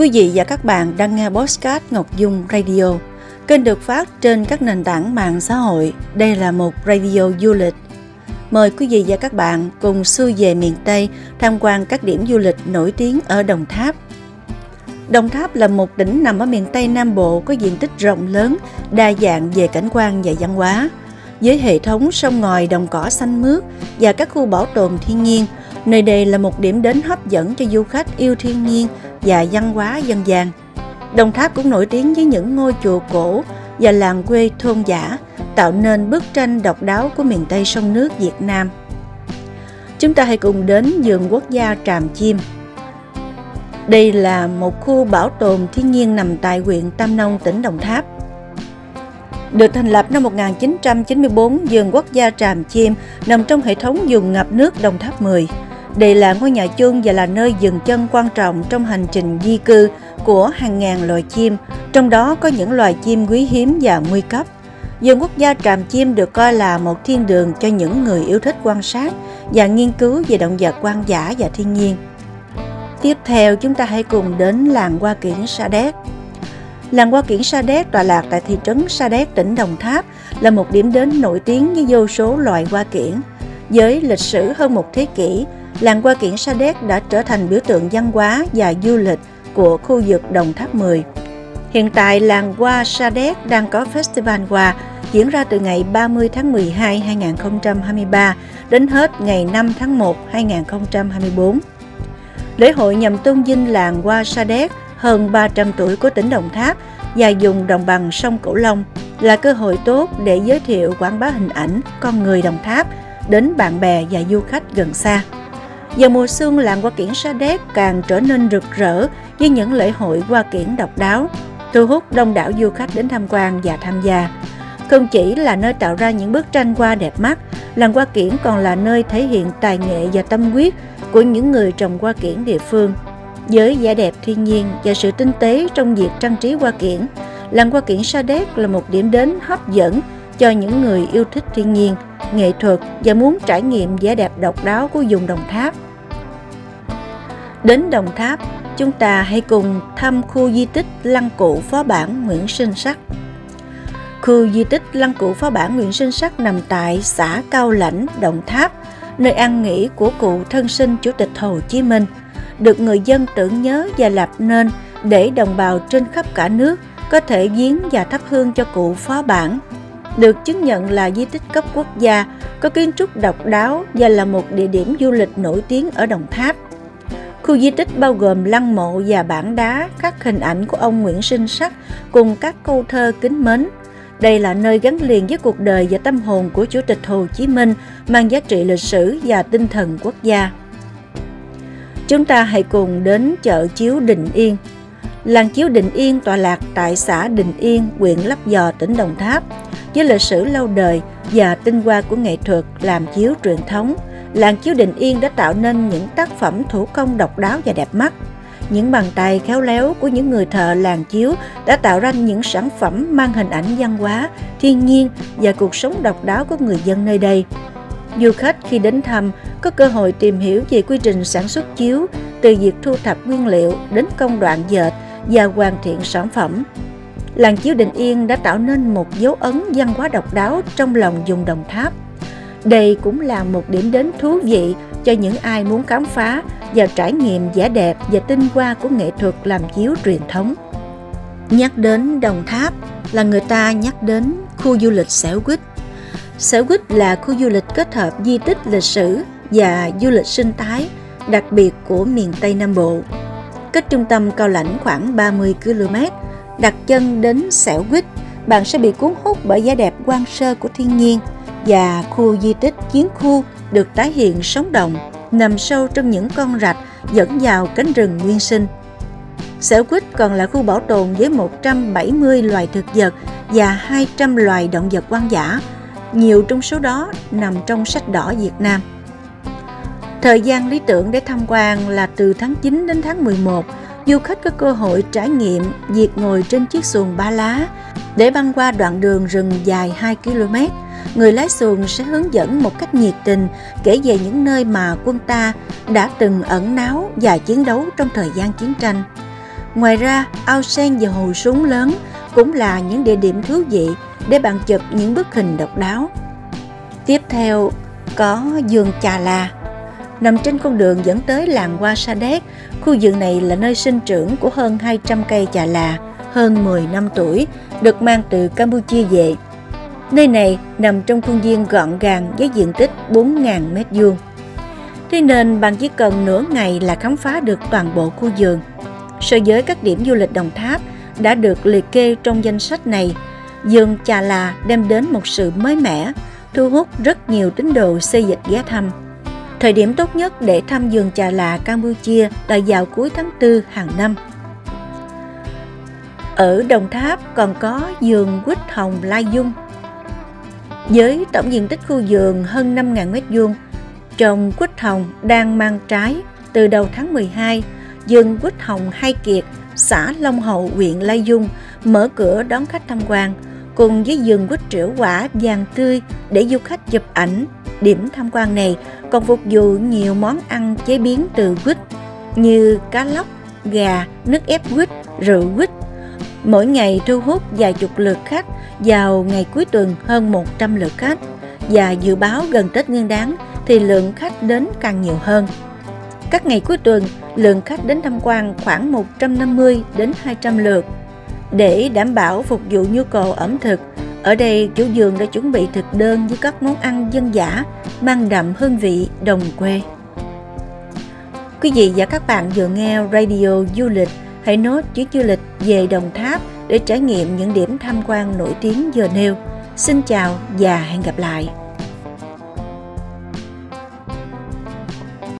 Quý vị và các bạn đang nghe Postcard Ngọc Dung Radio. Kênh được phát trên các nền tảng mạng xã hội. Đây là một radio du lịch. Mời quý vị và các bạn cùng xuôi về miền Tây tham quan các điểm du lịch nổi tiếng ở Đồng Tháp. Đồng Tháp là một tỉnh nằm ở miền Tây Nam Bộ có diện tích rộng lớn, đa dạng về cảnh quan và văn hóa. Với hệ thống sông ngòi đồng cỏ xanh mướt và các khu bảo tồn thiên nhiên, nơi đây là một điểm đến hấp dẫn cho du khách yêu thiên nhiên và văn hóa dân gian. Đồng Tháp cũng nổi tiếng với những ngôi chùa cổ và làng quê thôn giả, tạo nên bức tranh độc đáo của miền Tây sông nước Việt Nam. Chúng ta hãy cùng đến vườn quốc gia Tràm Chim. Đây là một khu bảo tồn thiên nhiên nằm tại huyện Tam Nông, tỉnh Đồng Tháp. Được thành lập năm 1994, vườn quốc gia Tràm Chim nằm trong hệ thống vùng ngập nước Đồng Tháp 10. Đây là ngôi nhà chung và là nơi dừng chân quan trọng trong hành trình di cư của hàng ngàn loài chim, trong đó có những loài chim quý hiếm và nguy cấp. Vườn quốc gia Tràm Chim được coi là một thiên đường cho những người yêu thích quan sát và nghiên cứu về động vật quan dã và thiên nhiên. Tiếp theo, chúng ta hãy cùng đến làng Hoa Kiển Sa Đéc. Làng Hoa Kiển Sa Đéc tọa lạc tại thị trấn Sa Đéc, tỉnh Đồng Tháp là một điểm đến nổi tiếng với vô số loài hoa kiển. Với lịch sử hơn một thế kỷ, làng Hoa Kiển Sa Đéc đã trở thành biểu tượng văn hóa và du lịch của khu vực Đồng Tháp 10. Hiện tại, làng Hoa Sa Đéc đang có Festival Hoa diễn ra từ ngày 30 tháng 12 2023 đến hết ngày 5 tháng 1 2024. Lễ hội nhằm tôn vinh làng Hoa Sa Đéc hơn 300 tuổi của tỉnh Đồng Tháp và dùng đồng bằng sông Cửu Long là cơ hội tốt để giới thiệu quảng bá hình ảnh con người Đồng Tháp đến bạn bè và du khách gần xa giờ mùa xuân, làng hoa kiển Sa Đéc càng trở nên rực rỡ với những lễ hội hoa kiển độc đáo, thu hút đông đảo du khách đến tham quan và tham gia. Không chỉ là nơi tạo ra những bức tranh hoa đẹp mắt, làng hoa kiển còn là nơi thể hiện tài nghệ và tâm huyết của những người trồng hoa kiển địa phương. Với vẻ đẹp thiên nhiên và sự tinh tế trong việc trang trí hoa kiển, làng hoa kiển Sa Đéc là một điểm đến hấp dẫn cho những người yêu thích thiên nhiên, nghệ thuật và muốn trải nghiệm vẻ đẹp độc đáo của vùng Đồng Tháp. Đến Đồng Tháp, chúng ta hãy cùng thăm khu di tích Lăng Cụ Phó Bản Nguyễn Sinh Sắc. Khu di tích Lăng Cụ Phó Bản Nguyễn Sinh Sắc nằm tại xã Cao Lãnh, Đồng Tháp, nơi an nghỉ của cụ thân sinh Chủ tịch Hồ Chí Minh, được người dân tưởng nhớ và lập nên để đồng bào trên khắp cả nước có thể viếng và thắp hương cho cụ phó bản. Được chứng nhận là di tích cấp quốc gia, có kiến trúc độc đáo và là một địa điểm du lịch nổi tiếng ở Đồng Tháp. Khu di tích bao gồm lăng mộ và bản đá khắc hình ảnh của ông Nguyễn Sinh Sắc cùng các câu thơ kính mến. Đây là nơi gắn liền với cuộc đời và tâm hồn của Chủ tịch Hồ Chí Minh, mang giá trị lịch sử và tinh thần quốc gia. Chúng ta hãy cùng đến chợ chiếu Định Yên. Làng chiếu Định Yên tọa lạc tại xã Định Yên, huyện Lấp Vò, tỉnh Đồng Tháp. Với lịch sử lâu đời và tinh hoa của nghệ thuật làm chiếu truyền thống, làng chiếu Định Yên đã tạo nên những tác phẩm thủ công độc đáo và đẹp mắt. Những bàn tay khéo léo của những người thợ làng chiếu đã tạo ra những sản phẩm mang hình ảnh văn hóa, thiên nhiên và cuộc sống độc đáo của người dân nơi đây. Du khách khi đến thăm có cơ hội tìm hiểu về quy trình sản xuất chiếu, từ việc thu thập nguyên liệu đến công đoạn dệt và hoàn thiện sản phẩm. Làng chiếu Định Yên đã tạo nên một dấu ấn văn hóa độc đáo trong lòng vùng Đồng Tháp. Đây cũng là một điểm đến thú vị cho những ai muốn khám phá và trải nghiệm vẻ đẹp và tinh hoa của nghệ thuật làm chiếu truyền thống. Nhắc đến Đồng Tháp là người ta nhắc đến khu du lịch Xẻo Quýt. Xẻo Quýt là khu du lịch kết hợp di tích lịch sử và du lịch sinh thái đặc biệt của miền Tây Nam Bộ. Cách trung tâm cao lãnh khoảng 30 km, đặt chân đến Xẻo Quýt, bạn sẽ bị cuốn hút bởi vẻ đẹp quan sơ của thiên nhiên và khu di tích chiến khu được tái hiện sống động nằm sâu trong những con rạch dẫn vào cánh rừng nguyên sinh. Xẻo Quýt còn là khu bảo tồn với 170 loài thực vật và 200 loài động vật hoang dã, nhiều trong số đó nằm trong sách đỏ Việt Nam. Thời gian lý tưởng để tham quan là từ tháng 9 đến tháng 11. Du khách có cơ hội trải nghiệm việc ngồi trên chiếc xuồng ba lá để băng qua đoạn đường rừng dài 2 km. Người lái xuồng sẽ hướng dẫn một cách nhiệt tình kể về những nơi mà quân ta đã từng ẩn náu và chiến đấu trong thời gian chiến tranh. Ngoài ra, ao sen và hồ súng lớn cũng là những địa điểm thú vị để bạn chụp những bức hình độc đáo. Tiếp theo có vườn Chà La. Nằm trên con đường dẫn tới làng Hoa Sa Đéc, khu vườn này là nơi sinh trưởng của hơn 200 cây chà là hơn 10 năm tuổi, được mang từ Campuchia về. Nơi này nằm trong khuôn viên gọn gàng với diện tích 4.000 m2. Thế nên bạn chỉ cần nửa ngày là khám phá được toàn bộ khu vườn. So với các điểm du lịch Đồng Tháp đã được liệt kê trong danh sách này, vườn Chà là đem đến một sự mới mẻ, thu hút rất nhiều tín đồ xây dịch ghé thăm. Thời điểm tốt nhất để thăm vườn trà lạ Campuchia là vào cuối tháng 4 hàng năm. Ở Đồng Tháp còn có vườn quýt hồng Lai Dung. Với tổng diện tích khu vườn hơn 5.000 m2, trồng quýt hồng đang mang trái từ đầu tháng 12, vườn quýt hồng Hai Kiệt, xã Long Hậu, huyện Lai Dung mở cửa đón khách tham quan cùng với vườn quýt trĩu quả vàng tươi để du khách chụp ảnh. Điểm tham quan này còn phục vụ nhiều món ăn chế biến từ quýt như cá lóc, gà, nước ép quýt, rượu quýt, Mỗi ngày thu hút vài chục lượt khách, vào ngày cuối tuần hơn 100 lượt khách và dự báo gần Tết Nguyên đán thì lượng khách đến càng nhiều hơn. Các ngày cuối tuần, lượng khách đến tham quan khoảng 150 đến 200 lượt. Để đảm bảo phục vụ nhu cầu ẩm thực, ở đây chủ giường đã chuẩn bị thực đơn với các món ăn dân dã mang đậm hương vị đồng quê. Quý vị và các bạn vừa nghe radio du lịch hãy nốt chuyến du lịch về Đồng Tháp để trải nghiệm những điểm tham quan nổi tiếng giờ nêu. Xin chào và hẹn gặp lại!